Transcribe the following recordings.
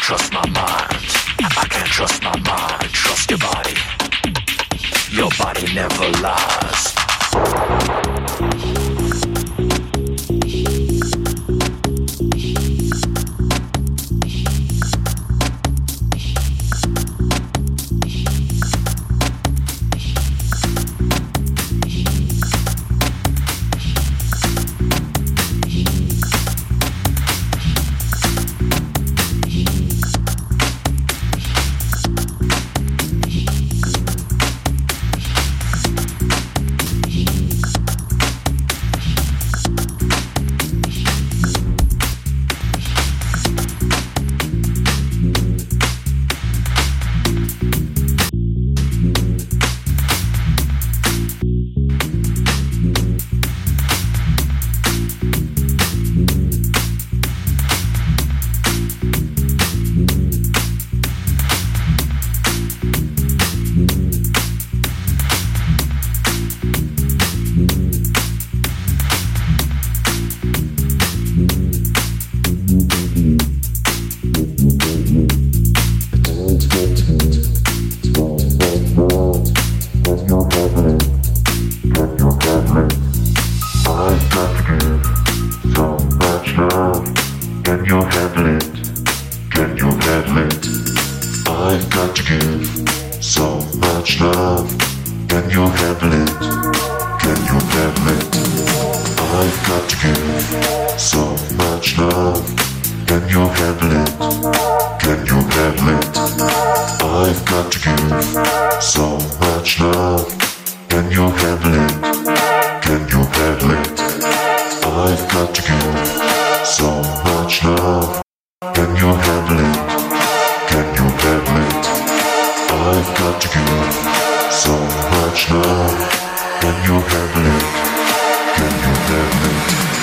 can't trust my mind. I can't trust my mind. Trust your body. Your body never lies. Can you handle it? Can you handle it? I've got to give so much love. Can you handle it? Can you handle it? I've got to give so much love. Can you handle it? Can you handle it? I've got to give so much love. Can you handle it? Can you handle it? I've got to give. So much love. Can you handle it? Can you handle it? I've got to give so much love. Can you handle it? Can you handle it?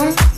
Então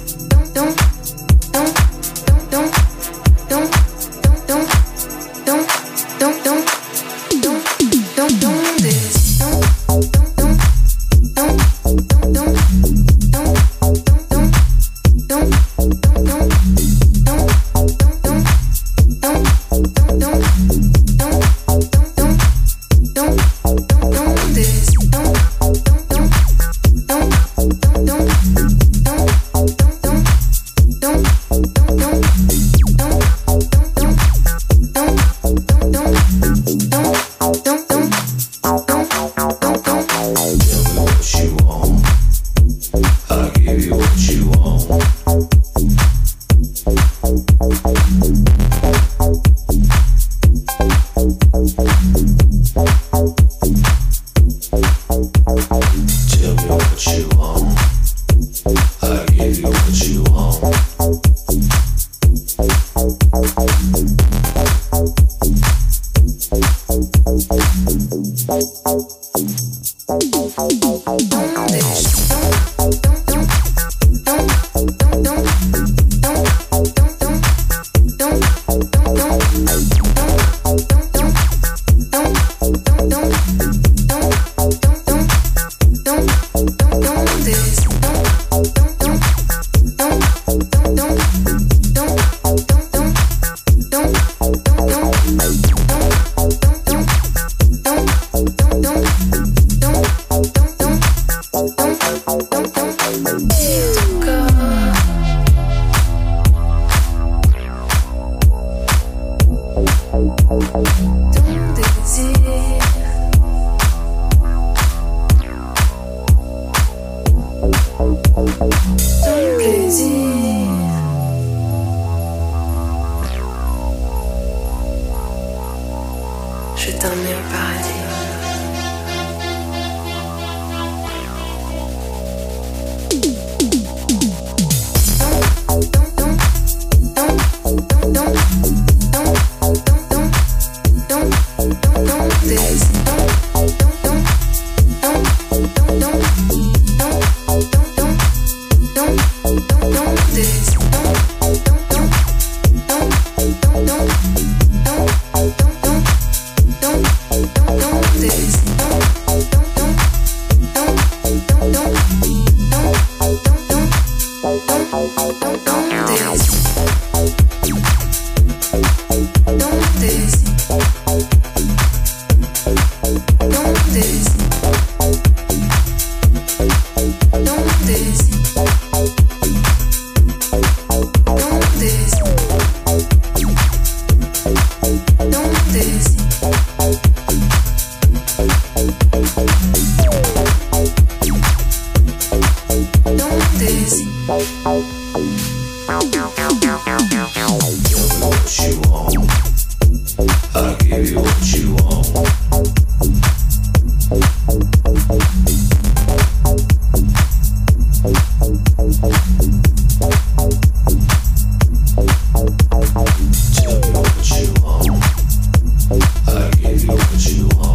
you are.